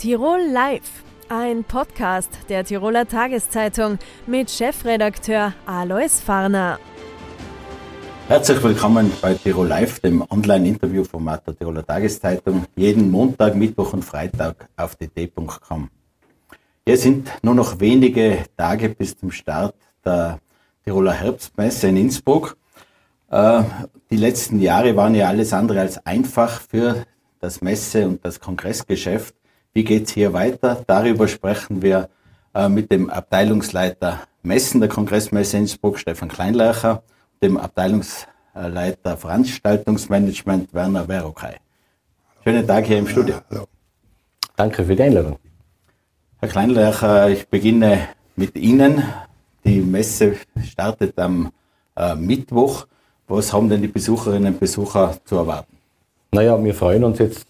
Tirol Live, ein Podcast der Tiroler Tageszeitung mit Chefredakteur Alois Farner. Herzlich willkommen bei Tirol Live, dem Online-Interview-Format der Tiroler Tageszeitung, jeden Montag, Mittwoch und Freitag auf dt.com. Hier sind nur noch wenige Tage bis zum Start der Tiroler Herbstmesse in Innsbruck. Äh, die letzten Jahre waren ja alles andere als einfach für das Messe- und das Kongressgeschäft. Wie geht's hier weiter? Darüber sprechen wir äh, mit dem Abteilungsleiter Messen der Kongressmesse Innsbruck, Stefan Kleinleicher, dem Abteilungsleiter Veranstaltungsmanagement Werner Verokay. Schönen Tag hier im Studio. hallo. Danke für die Einladung. Herr Kleinleicher, ich beginne mit Ihnen. Die Messe startet am äh, Mittwoch. Was haben denn die Besucherinnen und Besucher zu erwarten? Naja, wir freuen uns jetzt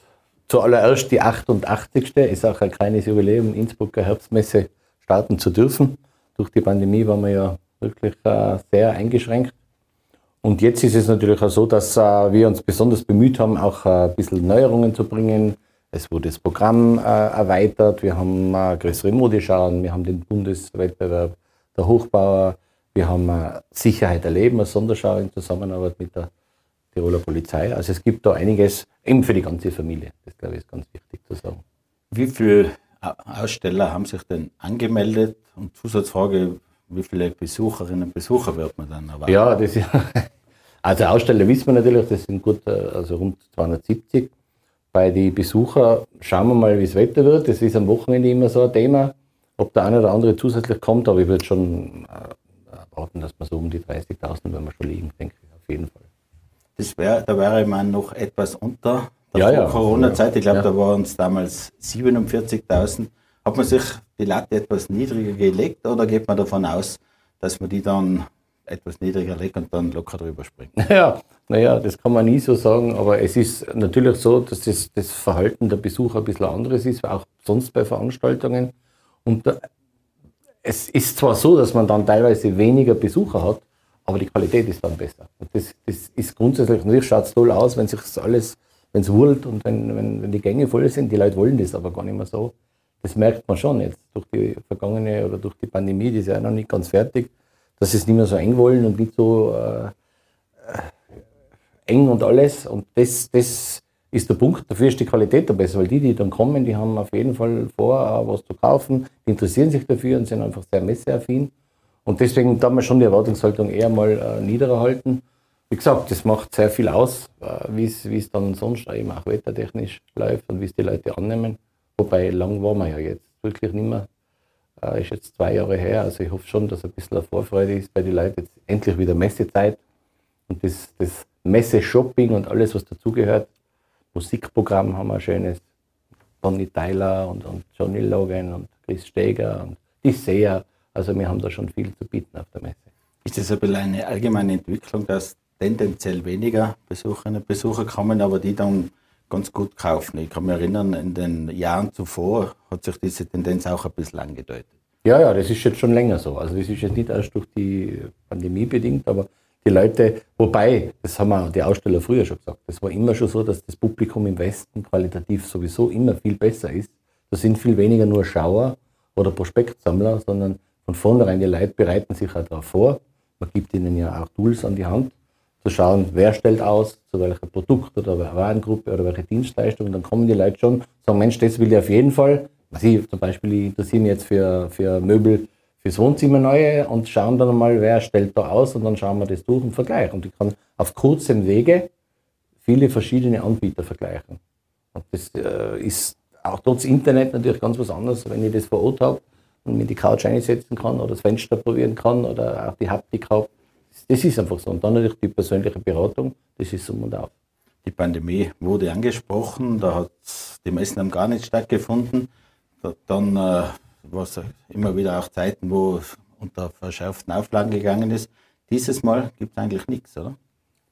zuallererst die 88. Ist auch ein kleines Jubiläum, Innsbrucker Herbstmesse starten zu dürfen. Durch die Pandemie waren wir ja wirklich äh, sehr eingeschränkt. Und jetzt ist es natürlich auch so, dass äh, wir uns besonders bemüht haben, auch äh, ein bisschen Neuerungen zu bringen. Es wurde das Programm äh, erweitert, wir haben äh, größere Modeschauen, wir haben den Bundeswettbewerb der Hochbauer, wir haben äh, Sicherheit erleben, eine Sonderschau in Zusammenarbeit mit der Tiroler Polizei. Also es gibt da einiges eben für die ganze Familie. Das glaube ich ist ganz wichtig zu sagen. Wie viele Aussteller haben sich denn angemeldet? Und Zusatzfrage, wie viele Besucherinnen und Besucher wird man dann erwarten? Ja, das ist, also Aussteller wissen wir natürlich, das sind gut, also rund 270. Bei den Besuchern schauen wir mal, wie das Wetter wird. Das ist am Wochenende immer so ein Thema, ob der eine oder andere zusätzlich kommt, aber ich würde schon äh, erwarten, dass wir so um die 30.000 wenn wir schon liegen, denke ich, auf jeden Fall. Das wär, da wäre man noch etwas unter der Ja. Corona-Zeit. Ich glaube, Ja. da waren es damals 47.000. Hat man sich die Latte etwas niedriger gelegt oder geht man davon aus, dass man die dann etwas niedriger legt und dann locker drüber springt? Ja, naja, das kann man nie so sagen, aber es ist natürlich so, dass das, das Verhalten der Besucher ein bisschen anderes ist, auch sonst bei Veranstaltungen. Und da, es ist zwar so, dass man dann teilweise weniger Besucher hat, aber die Qualität ist dann besser. Das, das ist grundsätzlich, natürlich schaut es toll aus, wenn sich alles, wenn es wurlt und wenn, wenn, wenn die Gänge voll sind. Die Leute wollen das aber gar nicht mehr so. Das merkt man schon jetzt durch die vergangene oder durch die Pandemie, die ist ja noch nicht ganz fertig, dass sie es nicht mehr so eng wollen und nicht so äh, eng und alles. Und das, das ist der Punkt. Dafür ist die Qualität da besser, weil die, die dann kommen, die haben auf jeden Fall vor, was zu kaufen, die interessieren sich dafür und sind einfach sehr messeaffin. Und deswegen da wir schon die Erwartungshaltung eher mal äh, niedriger halten. Wie gesagt, das macht sehr viel aus, äh, wie es dann sonst eben auch wettertechnisch läuft und wie es die Leute annehmen. Wobei lang waren wir ja jetzt wirklich nicht mehr. Äh, ist jetzt zwei Jahre her. Also ich hoffe schon, dass ein bisschen eine Vorfreude ist bei den Leuten. Jetzt endlich wieder Messezeit. Und das, das Messe-Shopping und alles, was dazugehört. Musikprogramm haben wir ein schönes. Bonnie Tyler und, und Johnny Logan und Chris Steger und die Seher. Also wir haben da schon viel zu bieten auf der Messe. Ist das ein bisschen eine allgemeine Entwicklung, dass tendenziell weniger Besucherinnen und Besucher kommen, aber die dann ganz gut kaufen? Ich kann mich erinnern, in den Jahren zuvor hat sich diese Tendenz auch ein bisschen angedeutet. Ja, ja, das ist jetzt schon länger so. Also das ist jetzt nicht erst durch die Pandemie bedingt, aber die Leute, wobei, das haben auch die Aussteller früher schon gesagt, das war immer schon so, dass das Publikum im Westen qualitativ sowieso immer viel besser ist. Da sind viel weniger nur Schauer oder Prospektsammler, sondern von vornherein die Leute bereiten sich auch darauf vor. Man gibt ihnen ja auch Tools an die Hand, zu schauen, wer stellt aus, zu welchem Produkt oder welcher Warengruppe oder welche Dienstleistung. Und dann kommen die Leute schon, sagen, Mensch, das will ich auf jeden Fall. Ich zum Beispiel, ich interessiere mich jetzt für, für Möbel fürs Wohnzimmer neue und schauen dann mal, wer stellt da aus und dann schauen wir das durch und vergleichen. Und ich kann auf kurzem Wege viele verschiedene Anbieter vergleichen. Und das äh, ist auch trotz Internet natürlich ganz was anderes, wenn ich das vor Ort habe und mir die Couch einsetzen kann oder das Fenster probieren kann oder auch die Haptik habe. Das, ist einfach so. Und dann natürlich die persönliche Beratung, das ist um und auf. Die Pandemie wurde angesprochen, da hat die Messen haben gar nicht stattgefunden. Da- Dann äh, war es immer wieder auch Zeiten, wo es unter verschärften Auflagen gegangen ist. Dieses Mal gibt es eigentlich nichts, oder?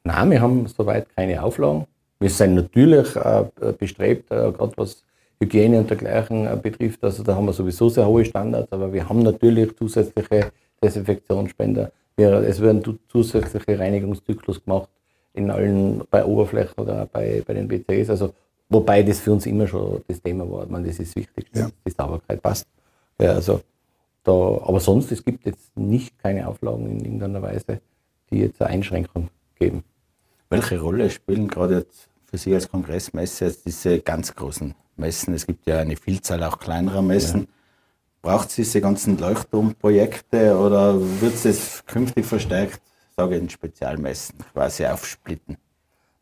Nein, wir haben soweit keine Auflagen. Wir sind natürlich äh, bestrebt, äh, gerade was Hygiene und dergleichen äh, betrifft. Also da haben wir sowieso sehr hohe Standards, aber wir haben natürlich zusätzliche Desinfektionsspender. Es werden zusätzliche Reinigungszyklus gemacht in allen, bei Oberflächen oder bei, bei den WCs. Also wobei das für uns immer schon das Thema war. Ich meine, das ist wichtig, ja. die Sauberkeit passt. Ja, also da, aber sonst, es gibt jetzt nicht keine Auflagen in irgendeiner Weise, die jetzt eine Einschränkung geben. Welche Rolle spielen gerade jetzt für Sie als Kongressmesse diese ganz großen Messen? Es gibt ja eine Vielzahl auch kleinerer Messen. Ja. Braucht es diese ganzen Leuchtturmprojekte oder wird es künftig verstärkt, sage ich, in Spezialmessen quasi aufsplitten?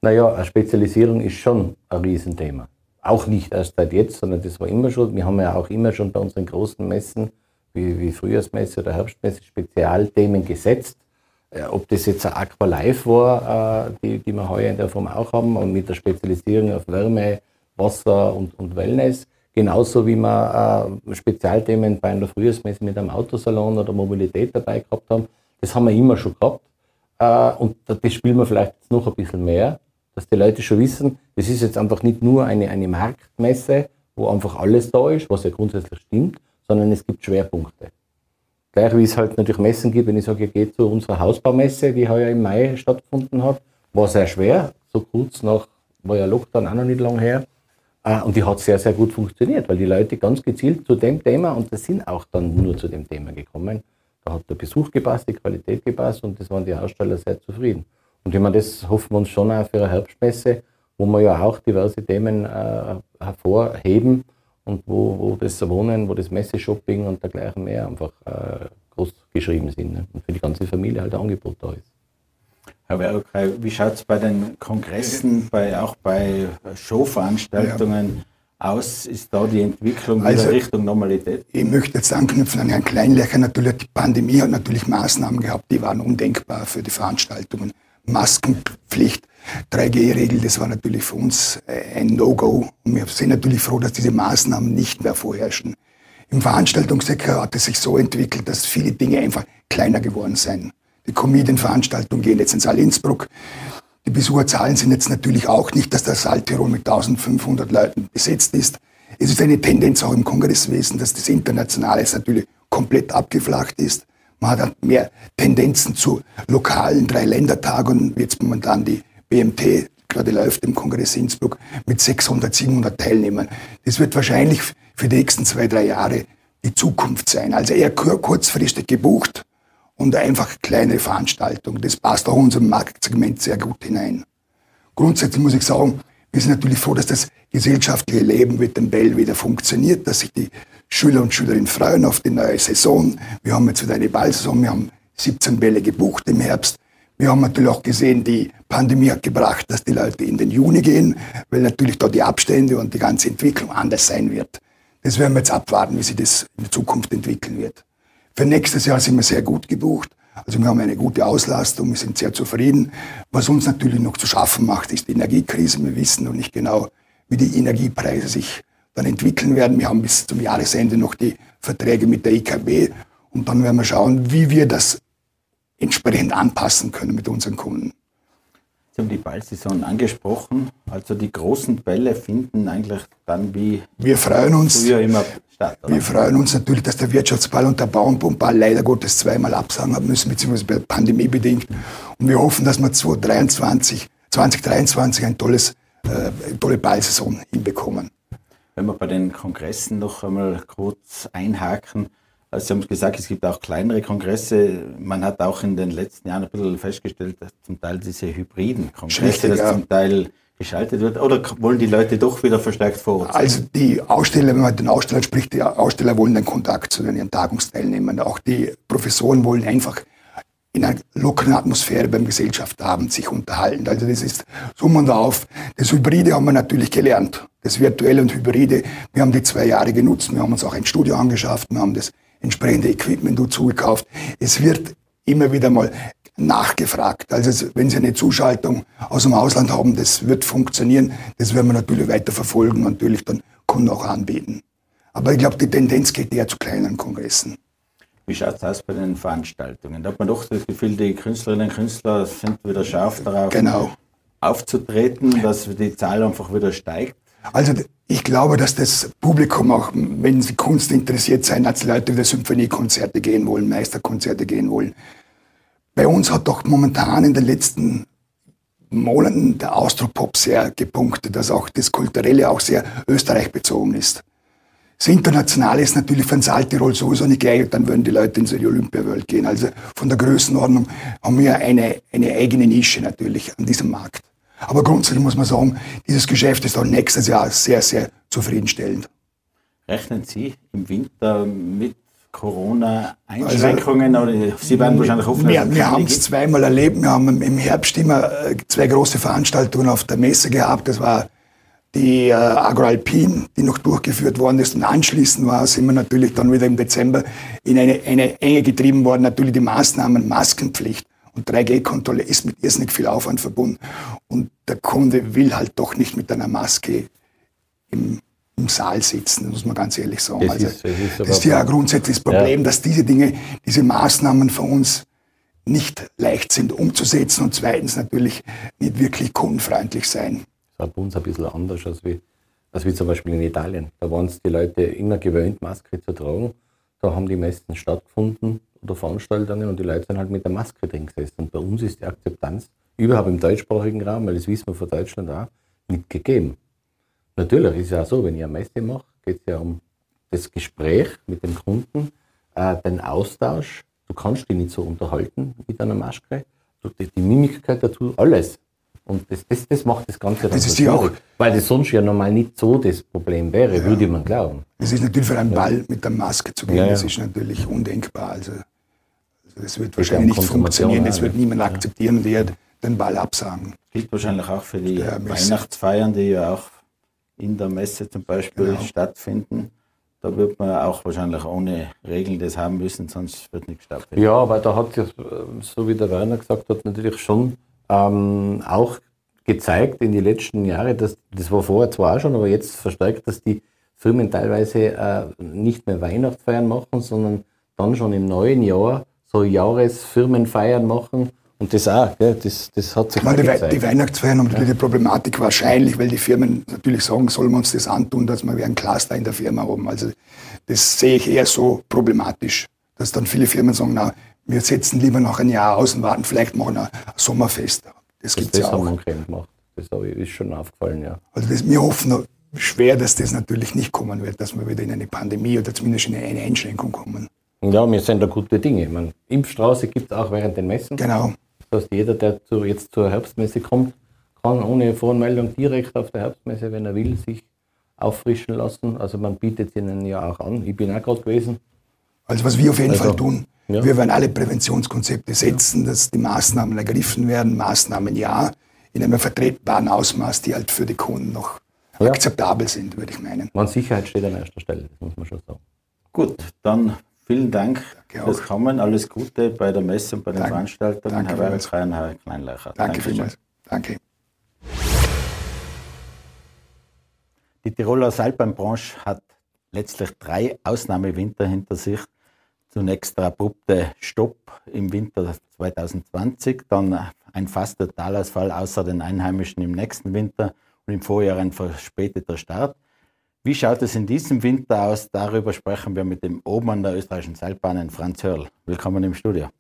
Naja, eine Spezialisierung ist schon ein Riesenthema. Auch nicht erst seit jetzt, sondern das war immer schon. Wir haben ja auch immer schon bei unseren großen Messen, wie, wie Frühjahrsmesse oder Herbstmesse, Spezialthemen gesetzt. Ob das jetzt ein Aqua Live war, äh, die, die wir heuer in der Form auch haben, und mit der Spezialisierung auf Wärme, Wasser und, und Wellness. Genauso wie wir äh, Spezialthemen bei einer Frühjahrsmesse mit einem Autosalon oder Mobilität dabei gehabt haben. Das haben wir immer schon gehabt. Äh, und das spielen wir vielleicht noch ein bisschen mehr, dass die Leute schon wissen, das ist jetzt einfach nicht nur eine, eine Marktmesse, wo einfach alles da ist, was ja grundsätzlich stimmt, sondern es gibt Schwerpunkte. Gleich wie es halt natürlich Messen gibt, wenn ich sage, ich gehe zu unserer Hausbaumesse, die heuer im Mai stattgefunden hat, war sehr schwer, so kurz nach, war ja Lockdown auch noch nicht lang her. Äh, und die hat sehr, sehr gut funktioniert, weil die Leute ganz gezielt zu dem Thema, und das sind auch dann nur zu dem Thema gekommen, da hat der Besuch gepasst, die Qualität gepasst und das waren die Aussteller sehr zufrieden. Und ich meine, das hoffen wir uns schon auch für eine Herbstmesse, wo wir ja auch diverse Themen äh, hervorheben und wo, wo das Wohnen, wo das Messeshopping und dergleichen mehr einfach äh, groß geschrieben sind ne? und für die ganze Familie halt ein Angebot da ist. Herr Werokay, wie schaut es bei den Kongressen, bei, auch bei Showveranstaltungen ja. aus? Ist da die Entwicklung wieder also, Richtung Normalität? Ich möchte jetzt anknüpfen an Herrn Kleinlecher. Natürlich, die Pandemie hat natürlich Maßnahmen gehabt, die waren undenkbar für die Veranstaltungen. Maskenpflicht, 3G-Regel, das war natürlich für uns äh, ein No-Go. Und wir sind natürlich froh, dass diese Maßnahmen nicht mehr vorherrschen. Im Veranstaltungssektor hat es sich so entwickelt, dass viele Dinge einfach kleiner geworden sind. Die Comedian-Veranstaltungen gehen jetzt ins Saal Innsbruck. Die Besucherzahlen sind jetzt natürlich auch nicht, dass der Saal Tirol mit 1500 Leuten besetzt ist. Es ist eine Tendenz auch im Kongresswesen, dass das Internationale natürlich komplett abgeflacht ist. Man hat mehr Tendenzen zu lokalen Dreiländertagungen, wie jetzt momentan die BMT gerade läuft im Kongress Innsbruck mit 600, 700 Teilnehmern. Das wird wahrscheinlich für die nächsten zwei, drei Jahre die Zukunft sein. Also eher kurzfristig gebucht und einfach kleine Veranstaltungen. Das passt auch unserem Marktsegment sehr gut hinein. Grundsätzlich muss ich sagen, wir sind natürlich froh, dass das gesellschaftliche Leben mit dem Bell wieder funktioniert, dass sich die Schüler und Schülerinnen freuen auf die neue Saison. Wir haben jetzt wieder eine Ballsaison, wir haben 17 Bälle gebucht im Herbst. Wir haben natürlich auch gesehen, die Pandemie hat gebracht, dass die Leute in den Juni gehen, weil natürlich da die Abstände und die ganze Entwicklung anders sein wird. Das werden wir jetzt abwarten, wie sich das in der Zukunft entwickeln wird. Für nächstes Jahr sind wir sehr gut gebucht. Also wir haben eine gute Auslastung, wir sind sehr zufrieden. Was uns natürlich noch zu schaffen macht, ist die Energiekrise. Wir wissen noch nicht genau, wie die Energiepreise sich dann entwickeln werden. Wir haben bis zum Jahresende noch die Verträge mit der IKB und dann werden wir schauen, wie wir das entsprechend anpassen können mit unseren Kunden. Sie haben die Ballsaison angesprochen. Also die großen Bälle finden eigentlich dann wie wir freuen uns, früher immer statt. Oder? Wir freuen uns natürlich, dass der Wirtschaftsball und der Bauernball leider Gottes zweimal absagen haben müssen, beziehungsweise pandemiebedingt. Und wir hoffen, dass wir 2023, 2023 ein tolles, äh, tolle Ballsaison hinbekommen. Wenn wir bei den Kongressen noch einmal kurz einhaken, also Sie haben gesagt, es gibt auch kleinere Kongresse. Man hat auch in den letzten Jahren ein bisschen festgestellt, dass zum Teil diese hybriden Kongresse, dass ja. zum Teil geschaltet wird. Oder wollen die Leute doch wieder verstärkt vor Ort? Also die Aussteller, wenn man den Ausstellern spricht, die Aussteller wollen den Kontakt zu ihren Tagungsteilnehmern. Auch die Professoren wollen einfach in einer lockeren Atmosphäre beim Gesellschaftsabend sich unterhalten. Also das ist Summen auf. Das Hybride haben wir natürlich gelernt. Das Virtuelle und Hybride, wir haben die zwei Jahre genutzt. Wir haben uns auch ein Studio angeschafft. Wir haben das entsprechende Equipment dazu gekauft. Es wird immer wieder mal nachgefragt. Also wenn Sie eine Zuschaltung aus dem Ausland haben, das wird funktionieren. Das werden wir natürlich weiter verfolgen und natürlich dann Kunden auch anbieten. Aber ich glaube, die Tendenz geht eher zu kleinen Kongressen. Wie schaut es aus bei den Veranstaltungen? Da hat man doch das Gefühl, die Künstlerinnen und Künstler sind wieder scharf darauf, genau. aufzutreten, dass die Zahl einfach wieder steigt. Also ich glaube, dass das Publikum auch, wenn sie Kunst interessiert sein, als Leute wieder Symphoniekonzerte gehen wollen, Meisterkonzerte gehen wollen. Bei uns hat doch momentan in den letzten Monaten der Austropop sehr gepunktet, dass auch das Kulturelle auch sehr Österreich bezogen ist. Das Internationale ist natürlich für den sowieso nicht geeignet, dann würden die Leute in die Olympiawelt gehen. Also von der Größenordnung haben wir eine, eine eigene Nische natürlich an diesem Markt. Aber grundsätzlich muss man sagen, dieses Geschäft ist auch nächstes Jahr sehr, sehr zufriedenstellend. Rechnen Sie im Winter mit Corona-Einschränkungen? Also, Sie werden wahrscheinlich hoffen, Wir, wir haben es zweimal erlebt. Wir haben im Herbst immer äh, zwei große Veranstaltungen auf der Messe gehabt. Das war die äh, Agroalpin, die noch durchgeführt worden ist. Und anschließend war, sind wir natürlich dann wieder im Dezember in eine, eine Enge getrieben worden. Natürlich die Maßnahmen, Maskenpflicht und 3G-Kontrolle ist mit irrsinnig viel Aufwand verbunden. Und der Kunde will halt doch nicht mit einer Maske im, im Saal sitzen, muss man ganz ehrlich sagen. Das also, ist, das ist, das ist ja grundsätzlich das Problem, ja. dass diese Dinge, diese Maßnahmen für uns nicht leicht sind umzusetzen und zweitens natürlich nicht wirklich kundenfreundlich sein. Das war bei uns ein bisschen anders als wie, als wie zum Beispiel in Italien. Da waren es die Leute immer gewöhnt, Maske zu tragen. Da haben die meisten stattgefunden oder Veranstaltungen und die Leute sind halt mit der Maske drin gesessen. Und bei uns ist die Akzeptanz überhaupt im deutschsprachigen Raum, weil das wissen wir von Deutschland auch, nicht gegeben. Natürlich ist es ja auch so, wenn ich eine Messe mache, geht es ja um das Gespräch mit dem Kunden, äh, den Austausch. Du kannst dich nicht so unterhalten mit einer Maske. Die, die Mimik gehört dazu, alles. Und das, das, das macht das Ganze dann das ist auch, Weil das sonst ja normal nicht so das Problem wäre, ja. würde man glauben. Es ist natürlich für einen Ball mit der Maske zu gehen, ja, ja. das ist natürlich undenkbar. Also, also das wird wahrscheinlich nicht funktionieren, das wird niemand akzeptieren, der den Ball absagen. Gilt wahrscheinlich auch für die Weihnachtsfeiern, die ja auch in der Messe zum Beispiel genau. stattfinden. Da wird man auch wahrscheinlich ohne Regeln das haben müssen, sonst wird nichts stattfinden. Ja, aber da hat es, so wie der Werner gesagt hat, natürlich schon ähm, auch gezeigt in den letzten Jahren, dass das war vorher zwar auch schon, aber jetzt verstärkt, dass die Firmen teilweise äh, nicht mehr Weihnachtsfeiern machen, sondern dann schon im neuen Jahr so Jahresfirmenfeiern machen. Und das auch, gell, das, das hat sich meine, die, die Weihnachtsfeiern haben natürlich ja. die Problematik wahrscheinlich, weil die Firmen natürlich sagen, sollen wir uns das antun, dass wir wie ein Cluster in der Firma haben. Also das sehe ich eher so problematisch, dass dann viele Firmen sagen, na, wir setzen lieber noch ein Jahr aus und warten, vielleicht machen ein Sommerfest. Das, das gibt es ja auch. Haben wir gemacht. Das ist schon aufgefallen, ja. Also das, wir hoffen schwer, dass das natürlich nicht kommen wird, dass wir wieder in eine Pandemie oder zumindest in eine Einschränkung kommen. Ja, wir sind da gute Dinge. meine, Impfstraße gibt es auch während den Messen. Genau. Das heißt, jeder, der zu, jetzt zur Herbstmesse kommt, kann ohne Voranmeldung direkt auf der Herbstmesse, wenn er will, sich auffrischen lassen. Also man bietet es ihnen ja auch an. Ich bin auch gerade gewesen. Also was wir auf jeden also, Fall tun, ja. Wir werden alle Präventionskonzepte setzen, dass die Maßnahmen ergriffen werden. Maßnahmen ja, in einem vertretbaren Ausmaß, die halt für die Kunden noch ja. akzeptabel sind, würde ich meinen. Man Sicherheit steht an erster Stelle, das muss man schon sagen. Gut, dann vielen Dank fürs Kommen. Alles Gute bei der Messe und bei den Dank. Veranstaltungen. Danke Herr Weilskrein, Herr Kleinleicher. Danke, Danke vielmals. Danke. Die Tiroler Seilbahnbranche hat letztlich drei Ausnahmewinter hinter sich. Zunächst der abrupte Stopp im Winter 2020, dann ein fast Totalausfall außer den Einheimischen im nächsten Winter und im Vorjahr ein verspäteter Start. Wie schaut es in diesem Winter aus? Darüber sprechen wir mit dem Obmann der österreichischen Seilbahnen, Franz Hörl. Willkommen im Studio.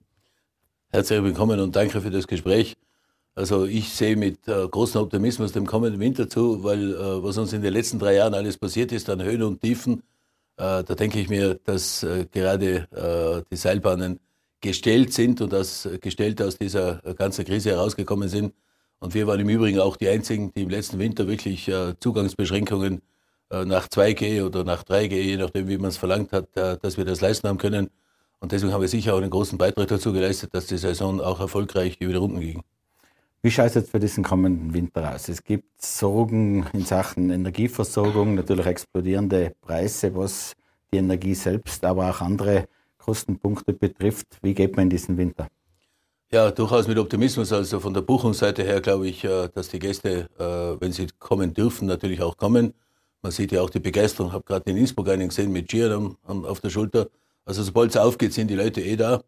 Herzlich willkommen und danke für das Gespräch. Also ich sehe mit äh, großem Optimismus dem kommenden Winter zu, weil äh, was uns in den letzten drei Jahren alles passiert ist an Höhen und Tiefen, äh, da denke ich mir, dass äh, gerade äh, die Seilbahnen gestellt sind und dass gestellt aus dieser ganzen Krise herausgekommen sind. Und wir waren im Übrigen auch die Einzigen, die im letzten Winter wirklich Zugangsbeschränkungen nach 2G oder nach 3G, je nachdem, wie man es verlangt hat, dass wir das leisten haben können. Und deswegen haben wir sicher auch einen großen Beitrag dazu geleistet, dass die Saison auch erfolgreich über die Runden ging. Wie schaut es jetzt für diesen kommenden Winter aus? Es gibt Sorgen in Sachen Energieversorgung, natürlich explodierende Preise, was die Energie selbst, aber auch andere Kostenpunkte betrifft. Wie geht man in diesen Winter? Ja, durchaus mit Optimismus. Also von der Buchungsseite her glaube ich, äh, dass die Gäste, äh, wenn sie kommen dürfen, natürlich auch kommen. Man sieht ja auch die Begeisterung. Ich habe gerade in Innsbruck einen gesehen mit Skiern auf der Schulter. Also sobald es aufgeht, sind die Leute eh da.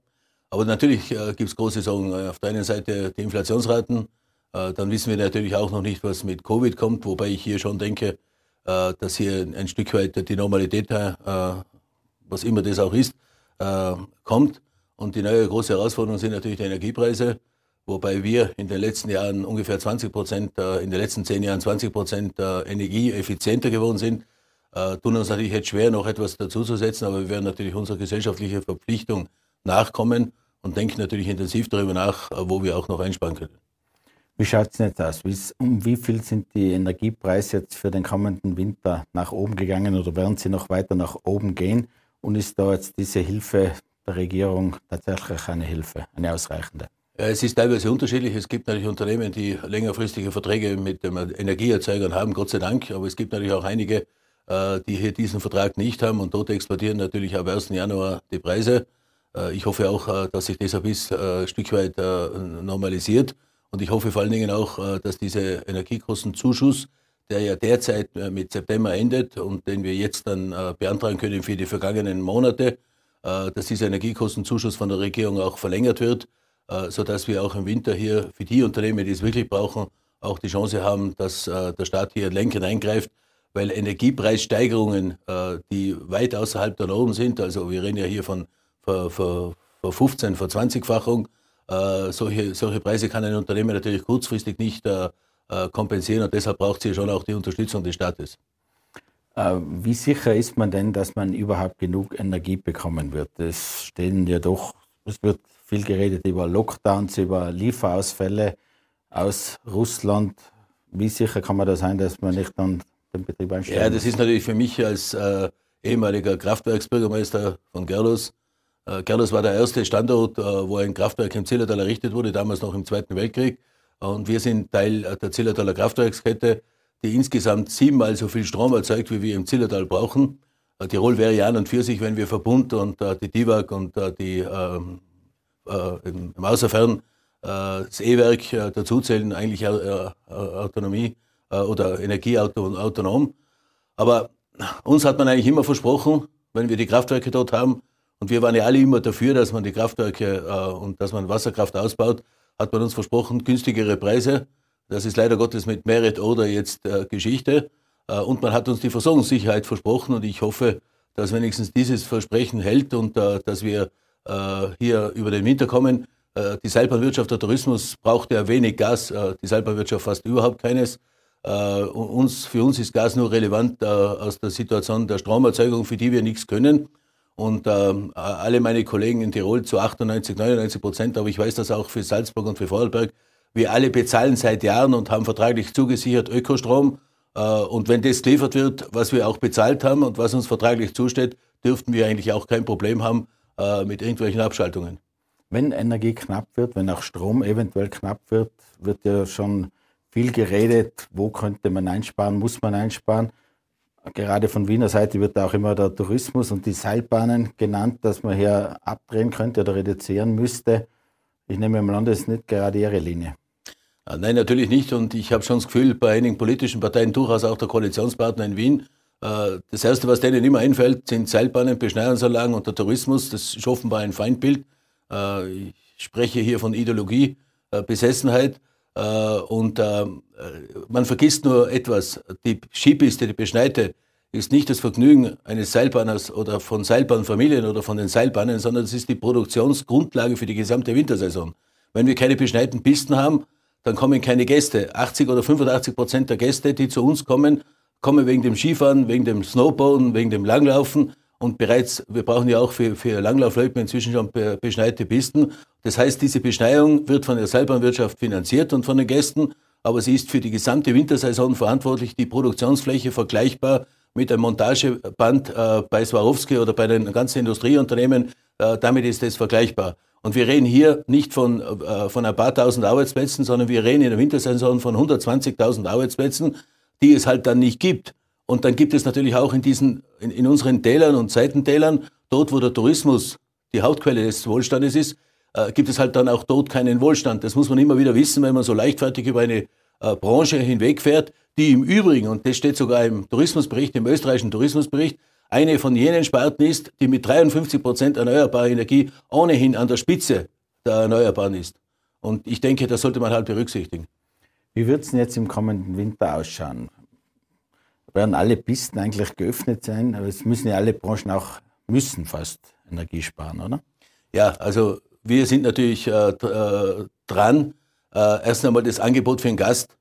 Aber natürlich äh, gibt es große Sorgen. Äh, auf der einen Seite die Inflationsraten, äh, dann wissen wir natürlich auch noch nicht, was mit Covid kommt, wobei ich hier schon denke, äh, dass hier ein Stück weit die Normalität, äh, was immer das auch ist, äh, kommt. Und die neue große Herausforderung sind natürlich die Energiepreise, wobei wir in den letzten Jahren ungefähr 20 Prozent, äh, in den letzten zehn Jahren 20 Prozent äh, energieeffizienter geworden sind, äh, tun uns natürlich jetzt schwer, noch etwas dazuzusetzen, aber wir werden natürlich unserer gesellschaftlichen Verpflichtung nachkommen und denken natürlich intensiv darüber nach, wo wir auch noch einsparen können. Wie schaut es jetzt aus? Um wie viel sind die Energiepreise jetzt für den kommenden Winter nach oben gegangen oder werden sie noch weiter nach oben gehen? Und ist da jetzt diese Hilfe der Regierung tatsächlich eine Hilfe, eine ausreichende? Ja, es ist teilweise unterschiedlich. Es gibt natürlich Unternehmen, die längerfristige Verträge mit den Energieerzeugern haben, Gott sei Dank. Aber es gibt natürlich auch einige, äh, die hier diesen Vertrag nicht haben und dort explodieren natürlich ab 1. Januar die Preise. Äh, ich hoffe auch, äh, dass sich das ein bisschen ein Stück weit normalisiert. Und ich hoffe vor allen Dingen auch, dass dieser Energiekostenzuschuss, der ja derzeit mit September endet und den wir jetzt dann beantragen können für die vergangenen Monate, dass dieser Energiekostenzuschuss von der Regierung auch verlängert wird, sodass wir auch im Winter hier für die Unternehmen, die es wirklich brauchen, auch die Chance haben, dass der Staat hier lenkend eingreift weil Energiepreissteigerungen, äh, die weit außerhalb der Norm sind, also wir reden ja hier von ver, ver 15, ver 20-fachung, äh, solche, solche Preise kann ein Unternehmen natürlich kurzfristig nicht äh, äh kompensieren und deshalb braucht sie schon auch die Unterstützung des Staates. Äh, wie sicher ist man denn, dass man überhaupt genug Energie bekommen wird? Es stehen ja doch, es wird viel geredet über Lockdowns, über Lieferausfälle aus Russland. Wie sicher kann man da sein, dass man nicht dann den Betrieb einstellen? Ja, das ist natürlich für mich als äh, ehemaliger Kraftwerksbürgermeister von Gerlos. Äh, Gerlos war der erste Standort, äh, wo ein Kraftwerk im Zillertal errichtet wurde, damals noch im Zweiten Weltkrieg. Und wir sind Teil der Zillertaler Kraftwerkskette, die insgesamt siebenmal so viel Strom erzeugt, wie wir im Zillertal brauchen. Äh, Tirol wäre ja an und für sich, wenn wir Verbund und äh, die DIVAG und äh, die ähm, äh, im, im Außerfern das E-Werk dazuzählen, eigentlich Autonomie äh, oder energieautonom. Aber uns hat man eigentlich immer versprochen, wenn wir die Kraftwerke dort haben, und wir waren ja alle immer dafür, dass man die Kraftwerke äh, und dass man Wasserkraft ausbaut, hat man uns versprochen, günstigere Preise. Das ist leider Gottes mit Merit oder jetzt äh, Geschichte. Äh, und man hat uns die Versorgungssicherheit versprochen und ich hoffe, dass wenigstens dieses Versprechen hält und äh, dass wir äh, hier über den Winter kommen. Äh, die Seilbahnwirtschaft, der Tourismus braucht ja wenig Gas, äh, die Seilbahnwirtschaft fast überhaupt keines. Uns, für uns ist Gas nur relevant aus der Situation der Stromerzeugung, für die wir nichts können. Und alle meine Kollegen in Tirol zu 98, 99 Prozent, aber ich weiß das auch für Salzburg und für Vorarlberg, wir alle bezahlen seit Jahren und haben vertraglich zugesichert Ökostrom. und wenn das geliefert wird, was wir auch bezahlt haben und was uns vertraglich zusteht, dürften wir eigentlich auch kein Problem haben mit irgendwelchen Abschaltungen. Wenn Energie knapp wird, wenn auch Strom eventuell knapp wird, wird ja schon viel geredet, wo könnte man einsparen, muss man einsparen. Gerade von Wiener Seite wird auch immer der Tourismus und die Seilbahnen genannt, dass man hier abdrehen könnte oder reduzieren müsste. Ich nehme mal an, das ist nicht gerade Ihre Linie. Ah, nein, natürlich nicht. Und ich habe schon das Gefühl, bei einigen politischen Parteien, durchaus auch der Koalitionspartner in Wien, äh, das Erste, was denen immer einfällt, sind Seilbahnen, Beschneiungsanlagen und der Tourismus. Das ist offenbar ein Feindbild. Äh, ich spreche hier von Ideologie, äh, Besessenheit. Äh, und äh, man vergisst nur etwas. Die Skipiste, die Beschneite, ist nicht das Vergnügen eines Seilbahners oder von Seilbahnfamilien oder von den Seilbahnen, sondern es ist die Produktionsgrundlage für die gesamte Wintersaison. Wenn wir keine beschneiten Pisten haben, dann kommen keine Gäste. 80 oder 85 Prozent der Gäste, die zu uns kommen, kommen wegen dem Skifahren, wegen dem Snowboarden, wegen dem Langlaufen und bereits, wir brauchen ja auch für, für Langlaufloipen inzwischen schon beschneite Pisten. Das heißt, diese Beschneiung wird von der Seilbahnwirtschaft finanziert und von den Gästen, aber sie ist für die gesamte Wintersaison verantwortlich. Die Produktionsfläche vergleichbar mit einem Montageband äh, bei Swarovski oder bei den ganzen Industrieunternehmen. Äh, damit ist es vergleichbar. Und wir reden hier nicht von, äh, von ein paar tausend Arbeitsplätzen, sondern wir reden in der Wintersaison von 120.000 Arbeitsplätzen, die es halt dann nicht gibt. Und dann gibt es natürlich auch in diesen, in, in unseren Tälern und Seitentälern, dort wo der Tourismus die Hauptquelle des Wohlstandes ist, äh, gibt es halt dann auch dort keinen Wohlstand. Das muss man immer wieder wissen, wenn man so leichtfertig über eine äh, Branche hinwegfährt, die im Übrigen, und das steht sogar im Tourismusbericht, im österreichischen Tourismusbericht, eine von jenen Sparten ist, die mit 53 Prozent erneuerbarer Energie ohnehin an der Spitze der Erneuerbaren ist. Und ich denke, das sollte man halt berücksichtigen. Wie wird es denn jetzt im kommenden Winter ausschauen? werden alle Pisten eigentlich geöffnet sein, aber es müssen ja alle Branchen auch, müssen fast Energie sparen, oder? Ja, also wir sind natürlich äh, äh dran, äh, erst einmal das Angebot für den Gast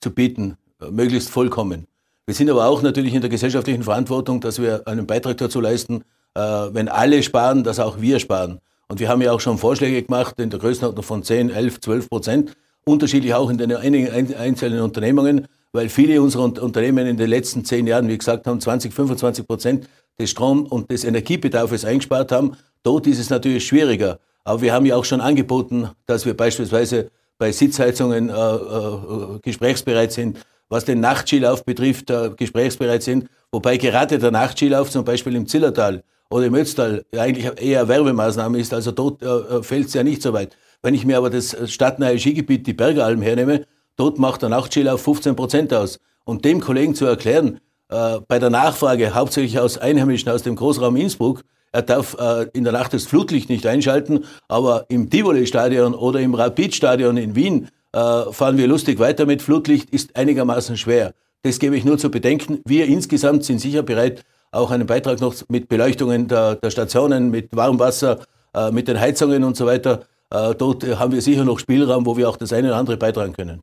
zu bieten, äh, möglichst vollkommen. Wir sind aber auch natürlich in der gesellschaftlichen Verantwortung, dass wir einen Beitrag dazu leisten, äh, wenn alle sparen, dass auch wir sparen. Und wir haben ja auch schon Vorschläge gemacht in der Größenordnung von 10, 11, 12 Prozent, unterschiedlich auch in den einzelnen Unternehmungen, weil viele unserer Unternehmen in den letzten zehn Jahren, wie gesagt haben, 20, 25 Prozent des Strom- und des Energiebedarfs eingespart haben. Dort ist es natürlich schwieriger. Aber wir haben ja auch schon angeboten, dass wir beispielsweise bei Sitzheizungen äh, äh, gesprächsbereit sind, was den Nachtskilauf betrifft, äh, gesprächsbereit sind. Wobei gerade der Nachtskilauf zum Beispiel im Zillertal oder im Ötztal eigentlich eher Werbemaßnahme ist. Also dort äh, äh fällt es ja nicht so weit. Wenn ich mir aber das stadtnahe Skigebiet, die Bergeralm hernehme, dort macht der Nachtskilauf 15 Prozent aus. Und dem Kollegen zu erklären, äh, bei der Nachfrage, hauptsächlich aus Einheimischen aus dem Großraum Innsbruck, er darf äh, in der Nacht das Flutlicht nicht einschalten, aber im Tivoli-Stadion oder im Rapid-Stadion in Wien äh, fahren wir lustig weiter mit Flutlicht, ist einigermaßen schwer. Das gebe ich nur zu bedenken. Wir insgesamt sind sicher bereit, auch einen Beitrag noch mit Beleuchtungen der, der Stationen, mit Warmwasser, äh, mit den Heizungen und so weiter. Äh, dort haben wir sicher noch Spielraum, wo wir auch das eine oder andere beitragen können.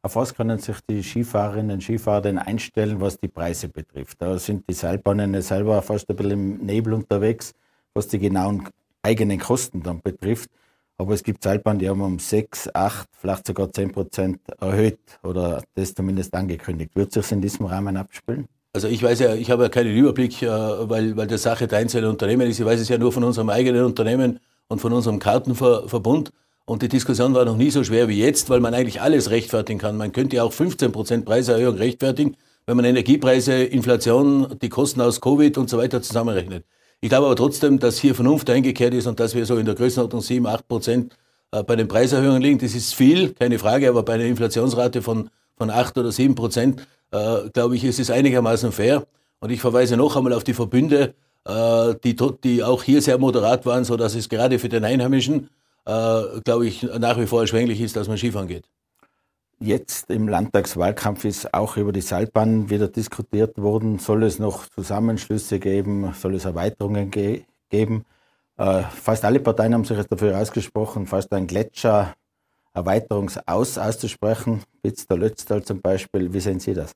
Auf was können sich die Skifahrerinnen und Skifahrer denn einstellen, was die Preise betrifft? Da sind die Seilbahnen selber fast ein bisschen im Nebel unterwegs, was die genauen eigenen Kosten dann betrifft. Aber es gibt Seilbahnen, die haben um 6, 8, vielleicht sogar 10 Prozent erhöht oder das zumindest angekündigt. Wird sich in diesem Rahmen abspielen? Also ich weiß ja, ich habe ja keinen Überblick, äh, weil, weil das Sache der einzelnen Unternehmen ist. Ich weiß es ja nur von unserem eigenen Unternehmen und von unserem Kartenverbund. Und die Diskussion war noch nie so schwer wie jetzt, weil man eigentlich alles rechtfertigen kann. Man könnte ja auch 15 Prozent Preiserhöhung rechtfertigen, wenn man Energiepreise, Inflation, die Kosten aus Covid und so weiter zusammenrechnet. Ich glaube aber trotzdem, dass hier Vernunft eingekehrt ist und dass wir so in der Größenordnung 7, 8 Prozent äh, bei den Preiserhöhungen liegen. Das ist viel, keine Frage, aber bei einer Inflationsrate von, von 8 oder 7 Prozent, äh, glaube ich, ist es einigermaßen fair. Und ich verweise noch einmal auf die Verbünde, die, die auch hier sehr moderat waren, so dass es gerade für den Einheimischen äh, glaube ich, nach wie vor erschwinglich ist, dass man Skifahren geht. Jetzt im Landtagswahlkampf ist auch über die Seilbahn wieder diskutiert worden. Soll es noch Zusammenschlüsse geben? Soll es Erweiterungen ge geben? Äh, fast alle Parteien haben sich jetzt dafür ausgesprochen, fast ein Gletscher Erweiterungsaus auszusprechen. Bitz der Lötztal zum Beispiel. Wie sehen Sie das?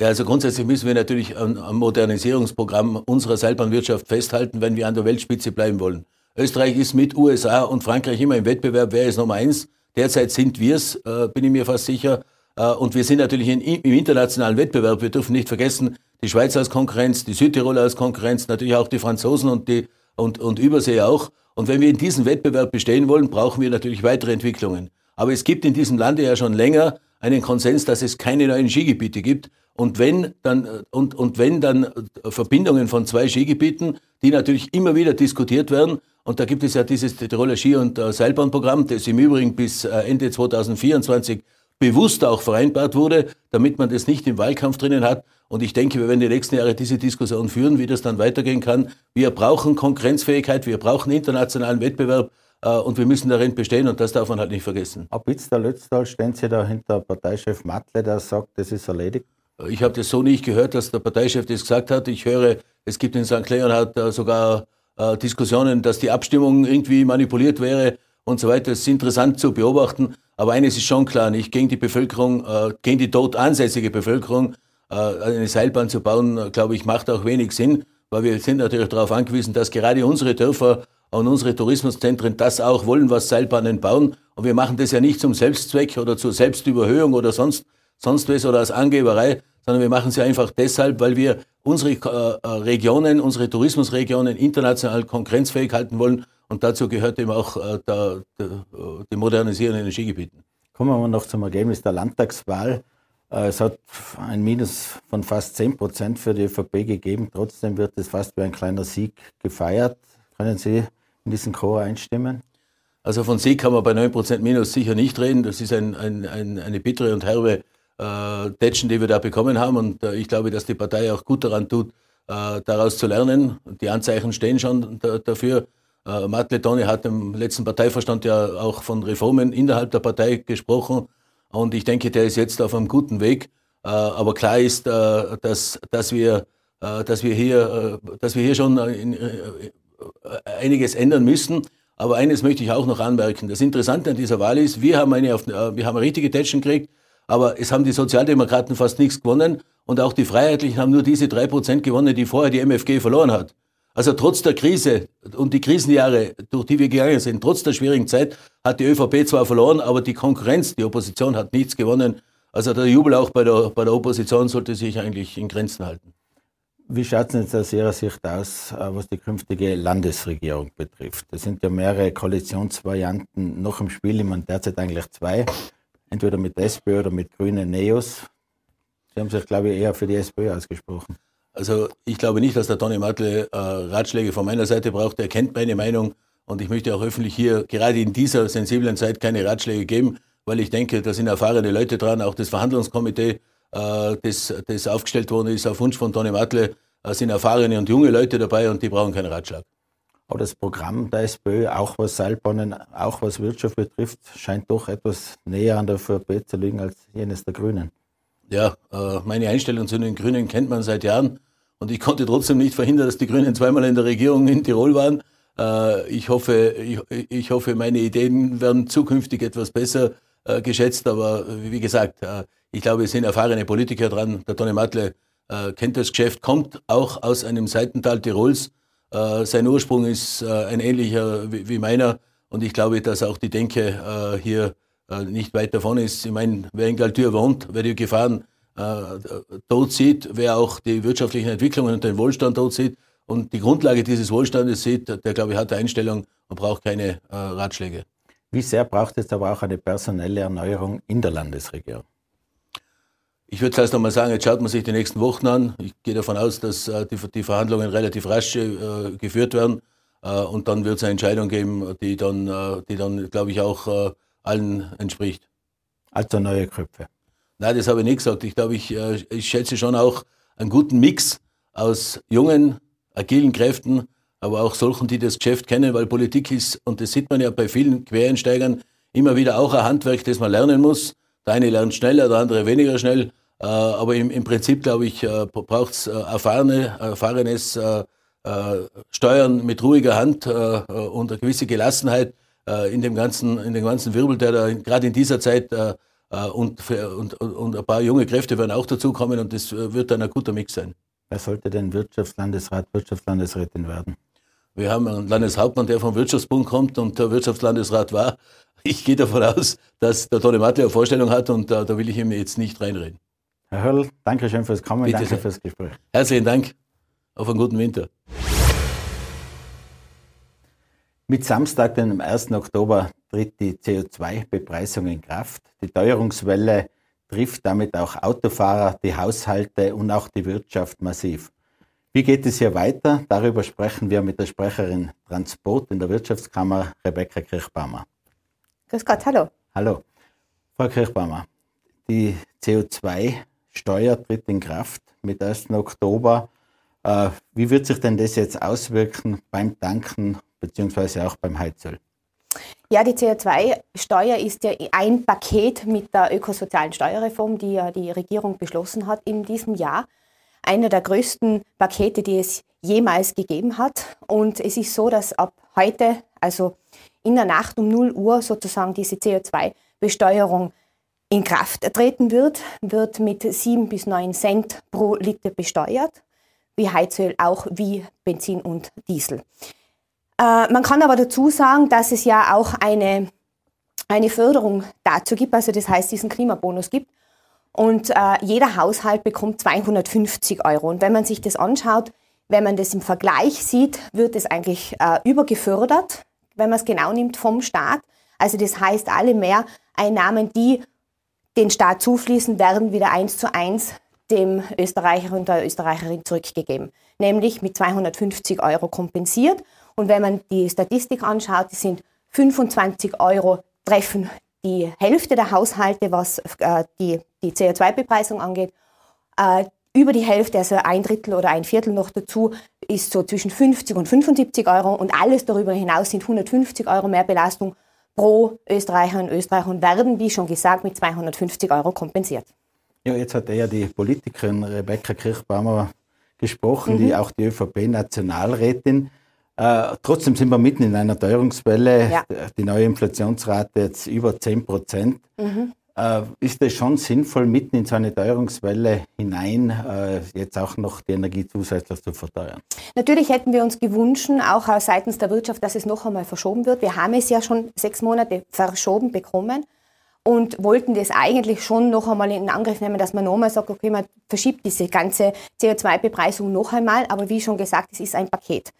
Ja, also grundsätzlich müssen wir natürlich am Modernisierungsprogramm unserer Seilbahnwirtschaft festhalten, wenn wir an der Weltspitze bleiben wollen. Österreich ist mit USA und Frankreich immer im Wettbewerb, wer ist Nummer eins. Derzeit sind wir es, äh, bin ich mir fast sicher. Äh, und wir sind natürlich in, im internationalen Wettbewerb. Wir dürfen nicht vergessen, die Schweiz als Konkurrenz, die Südtiroler als Konkurrenz, natürlich auch die Franzosen und die und, und Übersee auch. Und wenn wir in diesem Wettbewerb bestehen wollen, brauchen wir natürlich weitere Entwicklungen. Aber es gibt in diesem Lande ja schon länger einen Konsens, dass es keine neuen Skigebiete gibt. Und wenn dann, und, und wenn dann Verbindungen von zwei Skigebieten, die natürlich immer wieder diskutiert werden, und da gibt es ja dieses Tiroler Ski- und äh, Seilbahnprogramm, das im Übrigen bis äh, Ende 2024 bewusst auch vereinbart wurde, damit man das nicht im Wahlkampf drinnen hat. Und ich denke, wir werden die nächsten Jahre diese Diskussion führen, wie das dann weitergehen kann. Wir brauchen Konkurrenzfähigkeit, wir brauchen internationalen Wettbewerb äh, und wir müssen darin bestehen und das darf man halt nicht vergessen. Ab jetzt der Lötztal stehen Sie da hinter Parteichef Matle, der sagt, das ist erledigt? Ich habe das so nicht gehört, dass der Parteichef das gesagt hat. Ich höre, es gibt in St. Leonhard sogar äh, Diskussionen, dass die Abstimmung irgendwie manipuliert wäre und so weiter. Das ist interessant zu beobachten. Aber eines ist schon klar, nicht gegen die Bevölkerung, äh, gegen die dort ansässige Bevölkerung, äh, eine Seilbahn zu bauen, glaube ich, macht auch wenig Sinn, weil wir sind natürlich darauf angewiesen, dass gerade unsere Dörfer und unsere Tourismuszentren das auch wollen, was Seilbahnen bauen. Und wir machen das ja nicht zum Selbstzweck oder zur Selbstüberhöhung oder sonst, sonst was oder als Angeberei, sondern wir machen sie einfach deshalb, weil wir unsere äh, äh, Regionen, unsere Tourismusregionen international konkurrenzfähig halten wollen. Und dazu gehört eben auch äh, der, der, die Modernisierung in den Skigebieten. Kommen wir noch zum Ergebnis der Landtagswahl. Es hat ein Minus von fast 10 Prozent für die ÖVP gegeben. Trotzdem wird es fast wie ein kleiner Sieg gefeiert. Können Sie in diesen Chor einstimmen? Also von Sieg kann man bei 9 Prozent Minus sicher nicht reden. Das ist ein, ein, ein, eine bittere und herbe äh, Tätschen, die wir da bekommen haben. Und äh, ich glaube, dass die Partei auch gut daran tut, äh, daraus zu lernen. Die Anzeichen stehen schon da, dafür. Äh, Matt Letoni hat im letzten Parteiverstand ja auch von Reformen innerhalb der Partei gesprochen. Und ich denke, der ist jetzt auf einem guten Weg. Äh, aber klar ist, äh, dass, dass, wir, äh, dass, wir hier, dass wir hier schon in, einiges ändern müssen. Aber eines möchte ich auch noch anmerken. Das Interessante an dieser Wahl ist, wir haben eine, wir haben eine richtige Tätschen gekriegt, aber es haben die Sozialdemokraten fast nichts gewonnen und auch die Freiheitlichen haben nur diese drei Prozent gewonnen, die vorher die MFG verloren hat. Also trotz der Krise und die Krisenjahre, durch die wir gegangen sind, trotz der schwierigen Zeit, hat die ÖVP zwar verloren, aber die Konkurrenz, die Opposition hat nichts gewonnen. Also der Jubel auch bei der, bei der Opposition sollte sich eigentlich in Grenzen halten. Wie schaut es jetzt aus Ihrer Sicht aus, äh, was die künftige Landesregierung betrifft? Es sind ja mehrere Koalitionsvarianten noch im Spiel, ich meine derzeit eigentlich zwei, entweder mit SPÖ oder mit Grünen Neos. Sie haben sich, glaube ich, eher für die SPÖ ausgesprochen. Also ich glaube nicht, dass der Toni Matle äh, Ratschläge von meiner Seite braucht. Er kennt meine Meinung und ich möchte auch öffentlich hier gerade in dieser sensiblen Zeit keine Ratschläge geben, weil ich denke, da sind erfahrene Leute dran, auch das Verhandlungskomitee äh, das, das aufgestellt worden ist auf Wunsch von Toni Matle, äh, sind erfahrene und junge Leute dabei und die brauchen keinen Ratschlag. Aber das Programm der SPÖ, auch was Seilbahnen, auch was Wirtschaft betrifft, scheint doch etwas näher an der ÖVP zu liegen als jenes der Grünen. Ja, äh, meine Einstellung zu den Grünen kennt man seit Jahren und ich konnte trotzdem nicht verhindern, dass die Grünen zweimal in der Regierung in Tirol waren. Ich hoffe, ich, ich hoffe, meine Ideen werden zukünftig etwas besser geschätzt, aber wie gesagt, ich glaube, es sind erfahrene Politiker dran. Der Toni Matle äh, kennt das Geschäft, kommt auch aus einem Seitental Tirols. Äh, sein Ursprung ist äh, ein ähnlicher wie, meiner. Und ich glaube, dass auch die Denke äh, hier nicht weit davon ist. Ich meine, wer in Galtür wohnt, wer die Gefahren dort sieht, wer auch die wirtschaftlichen Entwicklungen und den Wohlstand dort sieht und die Grundlage dieses Wohlstandes sieht, der, glaube ich, hat eine Einstellung und braucht keine Ratschläge. Wie sehr braucht es aber auch eine personelle Erneuerung in der Landesregierung? Ich würde zuerst einmal sagen, jetzt schaut man sich die nächsten Wochen an. Ich gehe davon aus, dass äh, die, die, Verhandlungen relativ rasch äh, geführt werden. Äh, und dann wird es eine Entscheidung geben, die dann, äh, die dann glaube ich, auch äh, allen entspricht. Also neue Köpfe. Nein, das habe ich nicht gesagt. Ich glaube, ich, äh, ich schätze schon auch einen guten Mix aus jungen, agilen Kräften, aber auch solchen, die das Geschäft kennen, weil Politik ist, und das sieht man ja bei vielen Quereinsteigern, immer wieder auch ein Handwerk, das man lernen muss. Der eine lernt schneller, der andere weniger schnell. Äh, aber im, im Prinzip, glaube ich, äh, braucht es äh, erfahrene, erfahrenes Steuern mit ruhiger Hand und eine gewisse Gelassenheit in dem ganzen, in dem ganzen Wirbel, der da gerade in dieser Zeit und, für, und, und ein paar junge Kräfte werden auch dazukommen und das wird dann ein guter Mix sein. Wer sollte denn Wirtschaftslandesrat, Wirtschaftslandesrätin werden? Wir haben einen Landeshauptmann, der vom Wirtschaftsbund kommt und der Wirtschaftslandesrat war. Ich gehe davon aus, dass der Toni Matle eine Vorstellung hat und da, da will ich ihm jetzt nicht reinreden. Herr Hörl, danke schön fürs Kommen, Bitte danke sehr. fürs Gespräch. Herzlichen Dank. Auf einen guten Winter. Mit Samstag, dem 1. Oktober, tritt die CO2-Bepreisung in Kraft. Die Teuerungswelle trifft damit auch Autofahrer, die Haushalte und auch die Wirtschaft massiv. Wie geht es hier weiter? Darüber sprechen wir mit der Sprecherin Transport in der Wirtschaftskammer, Rebecca Kirchbaumer. Grüß Gott, hallo. Hallo. Frau Kirchbaumer, die CO2 Steuer tritt in Kraft mit 1. Oktober. Äh, wie wird sich denn das jetzt auswirken beim Tanken bzw. auch beim Heizöl? Ja, die CO2-Steuer ist ja ein Paket mit der ökosozialen Steuerreform, die ja die Regierung beschlossen hat in diesem Jahr. Einer der größten Pakete, die es jemals gegeben hat. Und es ist so, dass ab heute, also in der Nacht um 0 Uhr sozusagen diese CO2-Besteuerung in Kraft treten wird, wird mit 7 bis 9 Cent pro Liter besteuert, wie Heizöl auch wie Benzin und Diesel. Äh, man kann aber dazu sagen, dass es ja auch eine, eine Förderung dazu gibt, also das heißt diesen Klimabonus gibt. Und äh, jeder Haushalt bekommt 250 Euro. Und wenn man sich das anschaut, wenn man das im Vergleich sieht, wird es eigentlich äh, übergefördert, wenn man es genau nimmt, vom Staat. Also das heißt, alle Mehreinnahmen, die den Staat zufließen, werden wieder eins zu eins dem Österreicher und der Österreicherin zurückgegeben, nämlich mit 250 Euro kompensiert. Und wenn man die Statistik anschaut, sind 25 Euro treffen die Hälfte der Haushalte, was äh, die, die CO2-Bepreisung angeht. Äh, über die Hälfte, also ein Drittel oder ein Viertel noch dazu, ist so zwischen 50 und 75 Euro und alles darüber hinaus sind 150 Euro mehr Belastung pro Österreicher und Österreicher und werden, wie schon gesagt, mit 250 Euro kompensiert. Ja, jetzt hat ja die Politikerin Rebecca Kirchbaumer gesprochen, mhm. die auch die ÖVP-Nationalrätin. Äh, trotzdem sind wir mitten in einer Teuerungswelle. Ja. Die neue Inflationsrate jetzt über 10 Prozent. Mhm. Äh, ist es schon sinnvoll, mitten in so eine Teuerungswelle hinein äh, jetzt auch noch die Energie zusätzlich zu verteuern? Natürlich hätten wir uns gewünscht, auch seitens der Wirtschaft, dass es noch einmal verschoben wird. Wir haben es ja schon sechs Monate verschoben bekommen und wollten das eigentlich schon noch einmal in Angriff nehmen, dass man nochmal sagt, okay, man verschiebt diese ganze CO2-Bepreisung noch einmal. Aber wie schon gesagt, es ist ein Paket.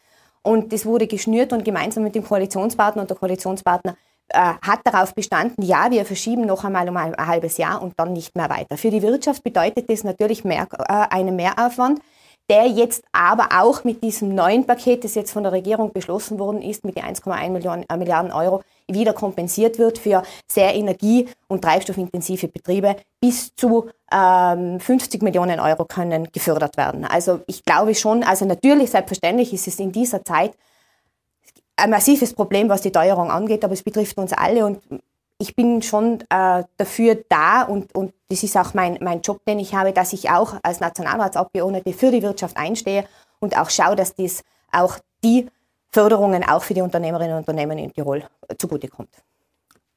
Und das wurde geschnürt und gemeinsam mit dem Koalitionspartner und der Koalitionspartner hat darauf bestanden, ja, wir verschieben noch einmal um ein, ein, halbes Jahr und dann nicht mehr weiter. Für die Wirtschaft bedeutet das natürlich mehr, äh, einen Mehraufwand, der jetzt aber auch mit diesem neuen Paket, das jetzt von der Regierung beschlossen worden ist, mit den 1,1 äh, Milliarden Euro, wieder kompensiert wird für sehr energie- und treibstoffintensive Betriebe. Bis zu ähm, 50 Millionen Euro können gefördert werden. Also ich glaube schon, also natürlich, selbstverständlich ist es in dieser Zeit ein massives Problem, was die Teuerung angeht, aber es betrifft uns alle und ich bin schon äh, dafür da und, und das ist auch mein, mein Job, den ich habe, dass ich auch als Nationalratsabgeordnete für die Wirtschaft einstehe und auch schaue, dass dies auch die Förderungen auch für die Unternehmerinnen und Unternehmen in Tirol zugutekommt.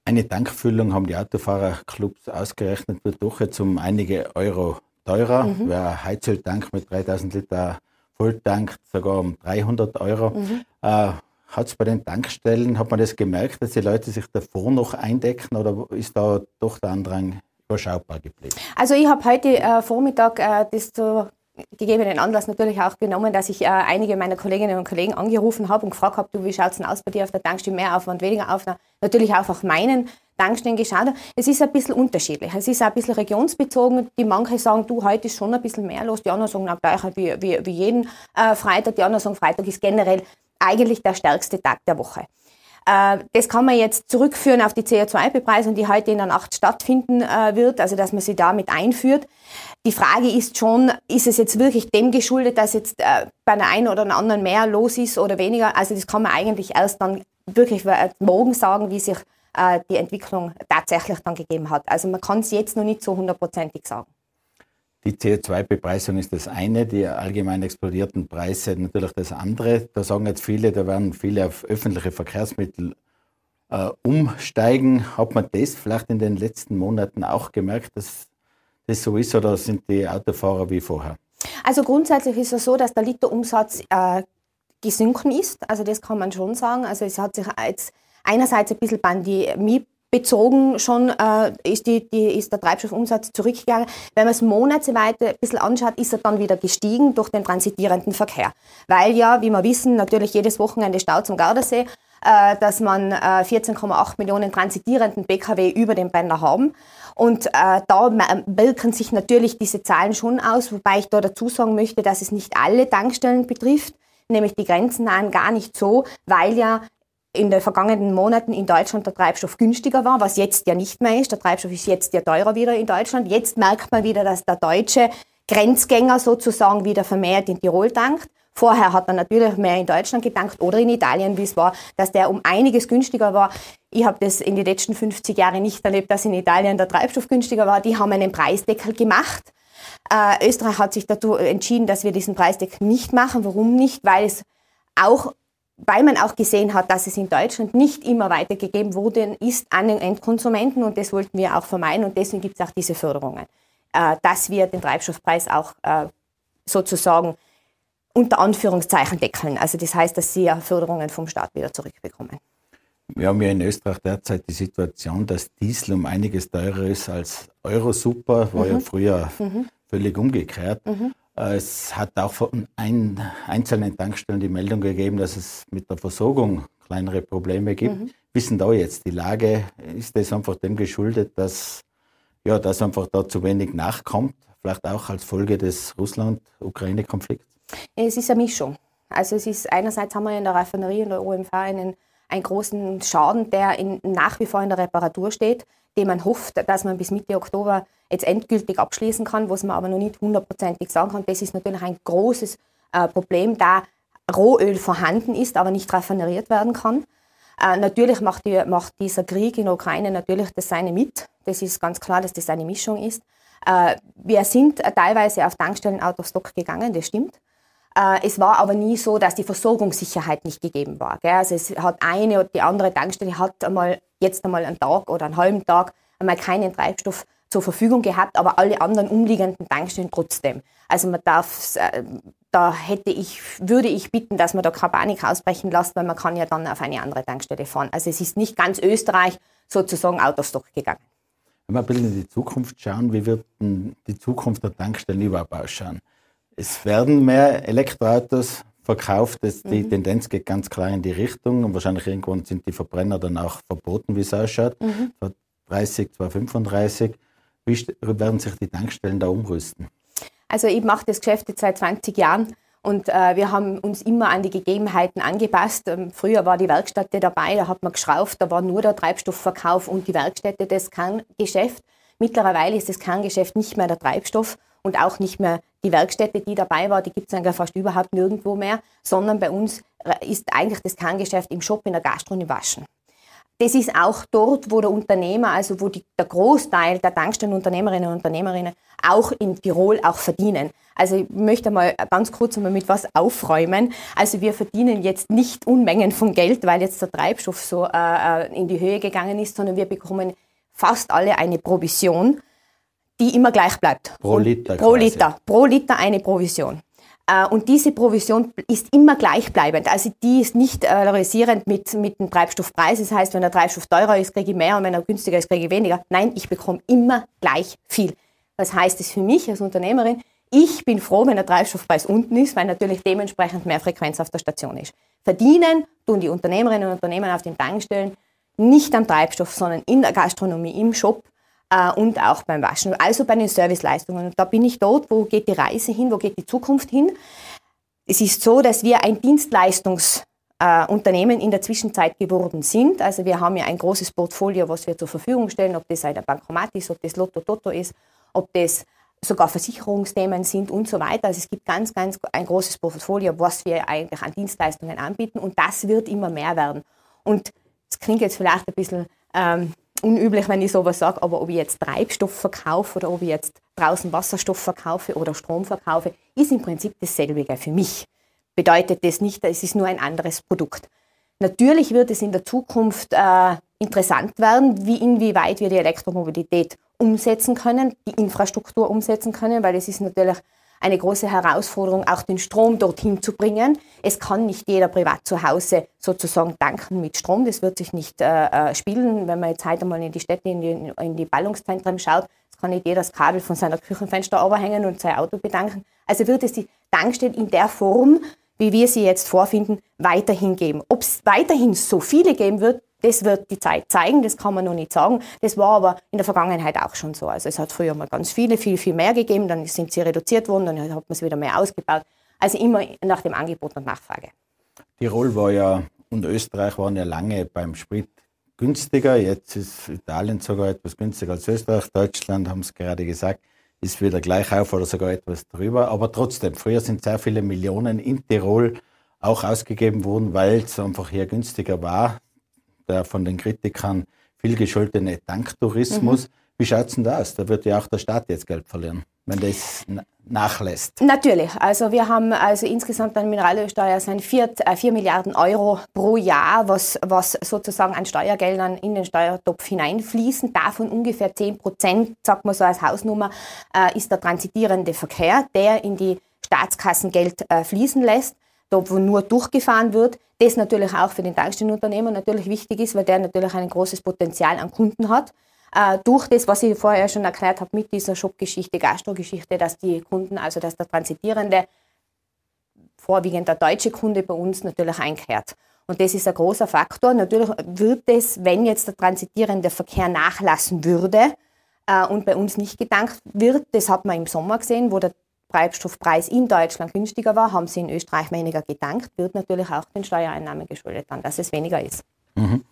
Eine Tankfüllung haben die Autofahrerclubs ausgerechnet, wird doch jetzt um einige Euro teurer. Mhm. Wer Heizöltank mit 3000 Liter Volltank sogar um 300 Euro. Mhm. Äh, hat es bei den Tankstellen, hat man das gemerkt, dass die Leute sich davor noch eindecken oder ist da doch der Andrang überschaubar geblieben? Also ich habe heute äh, Vormittag äh, das zu gegebenen Anlass natürlich auch genommen, dass ich äh, einige meiner Kolleginnen und Kollegen angerufen habe und gefragt habe, wie schaut es denn aus bei dir auf der Tankstelle, mehr Aufwand, weniger Aufwand, natürlich auch auf meinen Tankstellen geschaut. Es ist ein bisschen unterschiedlich. Es ist ein bisschen regionsbezogen. Die manche sagen, du, heute ist schon ein bisschen mehr los. Die anderen sagen, na, gleich wie, wie, wie jeden äh, Freitag. Die anderen sagen, Freitag ist generell eigentlich der stärkste Tag der Woche. Äh, das kann man jetzt zurückführen auf die CO2-Bepreisung, die heute in der Nacht stattfinden äh, wird, also dass man sie damit einführt. Die Frage ist schon, ist es jetzt wirklich dem geschuldet, dass jetzt äh, bei der einen oder anderen mehr los ist oder weniger? Also das kann man eigentlich erst dann wirklich morgen sagen, wie sich die Entwicklung tatsächlich dann gegeben hat. Also man kann es jetzt noch nicht so hundertprozentig sagen. Die CO2-Bepreisung ist das eine, die allgemein explodierten Preise natürlich das andere. Da sagen jetzt viele, da werden viele auf öffentliche Verkehrsmittel äh, umsteigen. Hat man das vielleicht in den letzten Monaten auch gemerkt, dass das so ist oder sind die Autofahrer wie vorher? Also grundsätzlich ist es so, dass der Literumsatz äh, gesunken ist. Also das kann man schon sagen. Also es hat sich jetzt einerseits ein bisschen Pandemie bezogen schon äh, ist, die, die, ist der Treibstoffumsatz zurückgegangen. Wenn man es monatsweise ein bisschen anschaut, ist er dann wieder gestiegen durch den transitierenden Verkehr. Weil ja, wie wir wissen, natürlich jedes Wochenende Stau zum Gardasee, äh, dass man äh, 14,8 Millionen transitierenden Pkw über den Brenner haben. Und äh, da wirken sich natürlich diese Zahlen schon aus, wobei ich da dazu sagen möchte, dass es nicht alle Tankstellen betrifft nämlich die grenzennahen gar nicht so, weil ja in den vergangenen Monaten in Deutschland der Treibstoff günstiger war, was jetzt ja nicht mehr ist. Der Treibstoff ist jetzt ja teurer wieder in Deutschland. Jetzt merkt man wieder, dass der deutsche Grenzgänger sozusagen wieder vermehrt in Tirol tankt. Vorher hat er natürlich mehr in Deutschland getankt oder in Italien, wie es war, dass der um einiges günstiger war. Ich habe das in den letzten 50 Jahren nicht erlebt, dass in Italien der Treibstoff günstiger war. Die haben einen Preisdeckel gemacht. Äh, Österreich hat sich dazu entschieden, dass wir diesen Preisdeckel nicht machen. Warum nicht? Weil es auch weil man auch gesehen hat, dass es in Deutschland nicht immer weitergegeben wurde, ist an den Endkonsumenten und das wollten wir auch vermeiden und deswegen gibt es auch diese Förderungen, äh, dass wir den Treibstoffpreis auch äh, sozusagen unter Anführungszeichen deckeln. Also das heißt, dass sie Förderungen vom Staat wieder zurückbekommen. Wir haben ja in Österreich derzeit die Situation, dass Diesel um einiges teurer ist als Eurosuper, war mhm. ja früher mhm. völlig umgekehrt. Mhm. Äh, es hat auch von ein, einzelnen Tankstellen die Meldung gegeben, dass es mit der Versorgung kleinere Probleme gibt. Mhm. Wissen da jetzt die Lage? Ist das einfach dem geschuldet, dass, ja, dass einfach da zu wenig nachkommt? Vielleicht auch als Folge des Russland-Ukraine-Konflikts? Es ist eine Mischung. Also es ist einerseits haben wir in der Raffinerie und der OMV einen, einen großen Schaden, der in, nach wie vor in der Reparatur steht den man hofft, dass man bis Mitte Oktober jetzt endgültig abschließen kann, was man aber noch nicht hundertprozentig sagen kann. Das ist natürlich ein großes äh, Problem, da Rohöl vorhanden ist, aber nicht raffineriert werden kann. Äh, natürlich macht, die, macht, dieser Krieg in der Ukraine natürlich das seine mit. Das ist ganz klar, dass das eine Mischung ist. Äh, wir sind teilweise auf Tankstellen out of stock gegangen, das stimmt. Äh, es war aber nie so, dass die Versorgungssicherheit nicht gegeben war. Also es hat eine oder die andere Tankstelle hat einmal jetzt einmal einen Tag oder einen halben Tag einmal keinen Treibstoff zur Verfügung gehabt, aber alle anderen umliegenden Tankstellen trotzdem. Also man darf, äh, da hätte ich, würde ich bitten, dass man da keine Panik ausbrechen lässt, weil man kann ja dann auf eine andere Tankstelle fahren. Also es ist nicht ganz Österreich sozusagen out of stock gegangen. Wenn wir ein bisschen in die Zukunft schauen, wie wird die Zukunft der Tankstellen überhaupt ausschauen? Es werden mehr Elektroautos verkauft. Das, die mhm. Tendenz geht ganz klar in die Richtung und wahrscheinlich irgendwann sind die Verbrenner dann auch verboten, wie es ausschaut. Mhm. 2030, 2035. Wie werden sich die Tankstellen da umrüsten? Also ich mache das Geschäft jetzt seit 20 Jahren und äh, wir haben uns immer an die Gegebenheiten angepasst. Ähm, früher war die Werkstätte dabei, da hat man geschraubt, da war nur der Treibstoffverkauf und die Werkstätte das Kerngeschäft. Mittlerweile ist das Kerngeschäft nicht mehr der Treibstoff und auch nicht mehr die Werkstätte, die dabei war, die gibt es eigentlich fast überhaupt nirgendwo mehr, sondern bei uns äh, ist eigentlich das Kerngeschäft im Shop, in der Gastro Waschen. Das ist auch dort, wo der Unternehmer, also wo die, der Großteil der Tankstellenunternehmerinnen und Unternehmerinnen auch in Tirol auch verdienen. Also ich möchte mal ganz kurz einmal mit was aufräumen. Also wir verdienen jetzt nicht Unmengen von Geld, weil jetzt der Treibstoff so äh, äh in die Höhe gegangen ist, sondern wir bekommen fast alle eine Provision, die immer gleich bleibt. Pro Liter. Pro Liter. Pro Liter eine Provision. Äh, und diese Provision ist immer gleichbleibend. Also die ist nicht valorisierend mit, mit dem Treibstoffpreis. Das heißt, wenn der Treibstoff teurer ist, kriege ich mehr und wenn er günstiger ist, kriege ich weniger. Nein, ich bekomme immer gleich viel. Was heißt es für mich als Unternehmerin? Ich bin froh, wenn der Treibstoffpreis unten ist, weil natürlich dementsprechend mehr Frequenz auf der Station ist. Verdienen tun die Unternehmerinnen und Unternehmer auf den Tankstellen nicht am Treibstoff, sondern in der Gastronomie, im Shop äh, und auch beim Waschen, also bei den Serviceleistungen. Und da bin ich dort, wo geht die Reise hin, wo geht die Zukunft hin. Es ist so, dass wir ein Dienstleistungsunternehmen äh, in der Zwischenzeit geworden sind. Also wir haben ja ein großes Portfolio, was wir zur Verfügung stellen, ob das ein Bankomat ist, ob das Lotto Toto ist, ob das sogar Versicherungsthemen sind und so weiter. Also es gibt ganz, ganz ein großes Portfolio, was wir eigentlich an Dienstleistungen anbieten und das wird immer mehr werden. Und es klingt jetzt vielleicht ein bisschen ähm, unüblich, wenn ich sowas sage, aber ob ich jetzt Treibstoff verkaufe oder ob ich jetzt draußen Wasserstoff verkaufe oder Strom verkaufe, ist im Prinzip dasselbe für mich. Bedeutet das nicht, es ist nur ein anderes Produkt. Natürlich wird es in der Zukunft äh, interessant werden, wie inwieweit wir die Elektromobilität umsetzen können, die Infrastruktur umsetzen können, weil es ist natürlich eine große Herausforderung, auch den Strom dorthin zu bringen. Es kann nicht jeder privat zu Hause sozusagen tanken mit Strom. Das wird sich nicht äh, äh spielen. Wenn man jetzt heute mal in die Städte, in die, in die Ballungszentren schaut, kann nicht jeder das Kabel von seiner Küchenfenster überhängen und sein Auto bedanken. Also wird es die Tankstelle in der Form, wie wir sie jetzt vorfinden, weiterhin geben. Ob es weiterhin so viele geben wird, das wird die Zeit zeigen, das kann man noch nicht sagen. Das war aber in der Vergangenheit auch schon so. Also es hat früher mal ganz viele, viel, viel mehr gegeben, dann sind sie reduziert worden, dann hat man sie wieder mehr ausgebaut. Also immer nach dem Angebot und Nachfrage. Tirol war ja und Österreich waren ja lange beim Sprit günstiger. Jetzt ist Italien sogar etwas günstiger als Österreich. Deutschland, haben es gerade gesagt, ist wieder gleich auf oder sogar etwas drüber. Aber trotzdem, früher sind sehr viele Millionen in Tirol auch ausgegeben worden, weil es einfach hier günstiger war der von den Kritikern viel gescholtene Tanktourismus. Mhm. Wie schaut es denn da aus? Da wird ja auch der Staat jetzt Geld verlieren, wenn das nachlässt. Natürlich. Also wir haben also insgesamt eine Mineralölsteuer sind 4, äh, 4 Milliarden Euro pro Jahr, was, was sozusagen an Steuergeldern in den Steuertopf hineinfließen. Davon ungefähr 10 Prozent, sagt man so als Hausnummer, äh, ist der transitierende Verkehr, der in die Staatskassen Geld äh, fließen lässt da wo nur durchgefahren wird, das natürlich auch für den Tankstellenunternehmer natürlich wichtig ist, weil der natürlich ein großes Potenzial an Kunden hat. Äh, durch das, was ich vorher schon erklärt habe mit dieser Shop-Geschichte, Gastro-Geschichte, dass die Kunden, also dass der Transitierende, vorwiegend der deutsche Kunde bei uns natürlich einkehrt. Und das ist ein großer Faktor. Natürlich wird es, wenn jetzt der transitierende Verkehr nachlassen würde äh, und bei uns nicht gedankt wird, das hat man im Sommer gesehen, wo der Treibstoffpreis in Deutschland günstiger war, haben sie in Österreich weniger gedankt, wird natürlich auch den Steuereinnahmen geschuldet, dann, dass es weniger ist. Mhm.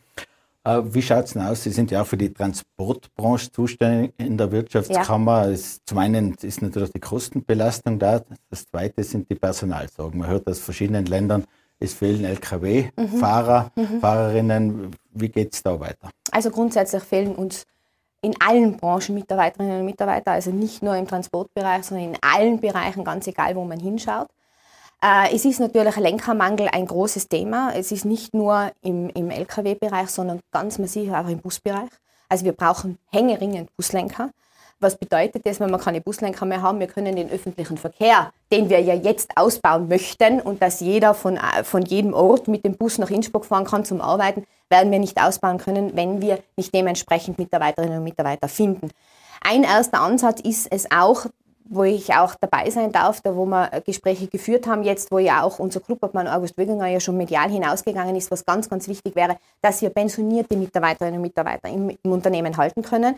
Äh, wie schaut es denn aus? Sie sind ja auch für die Transportbranche zuständig in der Wirtschaftskammer. Ja. Es, zum einen ist natürlich die Kostenbelastung da, das zweite sind die Personalsorgen. Man hört aus verschiedenen Ländern, es fehlen Lkw-Fahrer, mhm. mhm. Fahrerinnen. Wie geht es da weiter? Also grundsätzlich fehlen uns in allen Branchen Mitarbeiterinnen und Mitarbeiter, also nicht nur im Transportbereich, sondern in allen Bereichen, ganz egal, wo man hinschaut. Äh, es ist natürlich Lenkermangel ein großes Thema. Es ist nicht nur im, im Lkw-Bereich, sondern ganz massiv auch im Busbereich. Also wir brauchen hängeringend Buslenker. Was bedeutet das, wenn wir keine Buslenker mehr haben? Wir können den öffentlichen Verkehr, den wir ja jetzt ausbauen möchten und dass jeder von, äh, von jedem Ort mit dem Bus nach Innsbruck fahren kann zum Arbeiten, werden wir nicht ausbauen können, wenn wir nicht dementsprechend Mitarbeiterinnen und Mitarbeiter finden. Ein erster Ansatz ist es auch, wo ich auch dabei sein darf, da wo wir Gespräche geführt haben, jetzt wo ja auch unser Clubobmann August Wöginger ja schon medial hinausgegangen ist, was ganz, ganz wichtig wäre, dass wir pensionierte Mitarbeiterinnen und Mitarbeiter im, im Unternehmen halten können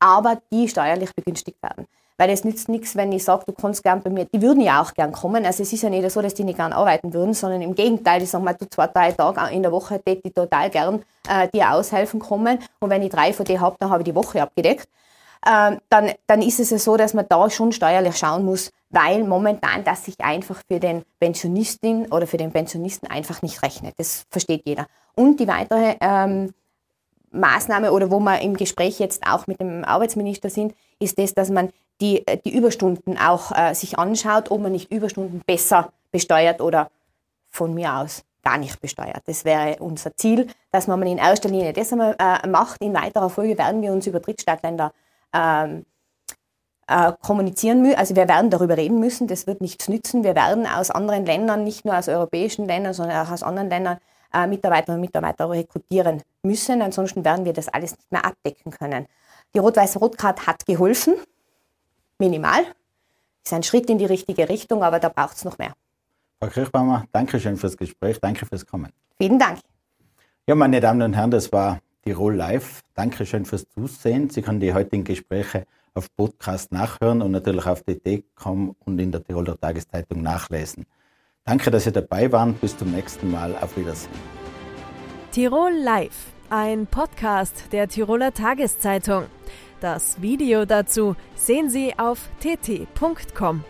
aber die steuerlich begünstigt werden. Weil es nützt nichts, wenn ich sage, du kannst gern bei mir, die würden ja auch gern kommen. Also es ist ja nicht so, dass die nicht gern arbeiten würden, sondern im Gegenteil, ich sage mal, du zwei, drei Tage in der Woche tät die total gern äh, dir aushelfen kommen. Und wenn ich drei von denen habe, dann habe ich die Woche abgedeckt. Ähm, dann, dann ist es ja so, dass man da schon steuerlich schauen muss, weil momentan das sich einfach für den Pensionistin oder für den Pensionisten einfach nicht rechnet. Das versteht jeder. Und die weitere ähm, Maßnahme oder wo wir im Gespräch jetzt auch mit dem Arbeitsminister sind, ist das, dass man die, äh, die Überstunden auch äh, sich anschaut, ob man nicht Überstunden besser besteuert oder von mir aus gar nicht besteuert. Das wäre unser Ziel, dass man in erster Linie das einmal äh, macht. In weiterer Folge werden wir uns über Drittstaatländer ähm, äh, kommunizieren müssen. Also wir werden darüber reden müssen. Das wird nichts nützen. Wir werden aus anderen Ländern, nicht nur aus europäischen Ländern, sondern auch aus anderen Ländern äh, Mitarbeiterinnen und Mitarbeiter rekrutieren müssen. Ansonsten werden wir das alles nicht mehr abdecken können. Die Rot-Weiß-Rot-Card hat geholfen, minimal. Ist ein Schritt in die richtige Richtung, aber da braucht es noch mehr. Frau Kirchbaumer, danke schön fürs Gespräch, danke fürs Kommen. Vielen Dank. Ja, meine Damen und Herren, das war Tirol Live. Danke schön fürs Zusehen. Sie können die heutigen Gespräche auf Podcast nachhören und natürlich auf dt.com und in der Tiroler Tageszeitung nachlesen. Danke, dass Sie dabei waren. Bis zum nächsten Mal. Auf Wiedersehen. Tirol Live, ein Podcast der Tiroler Tageszeitung. Das Video dazu sehen Sie auf tt.com.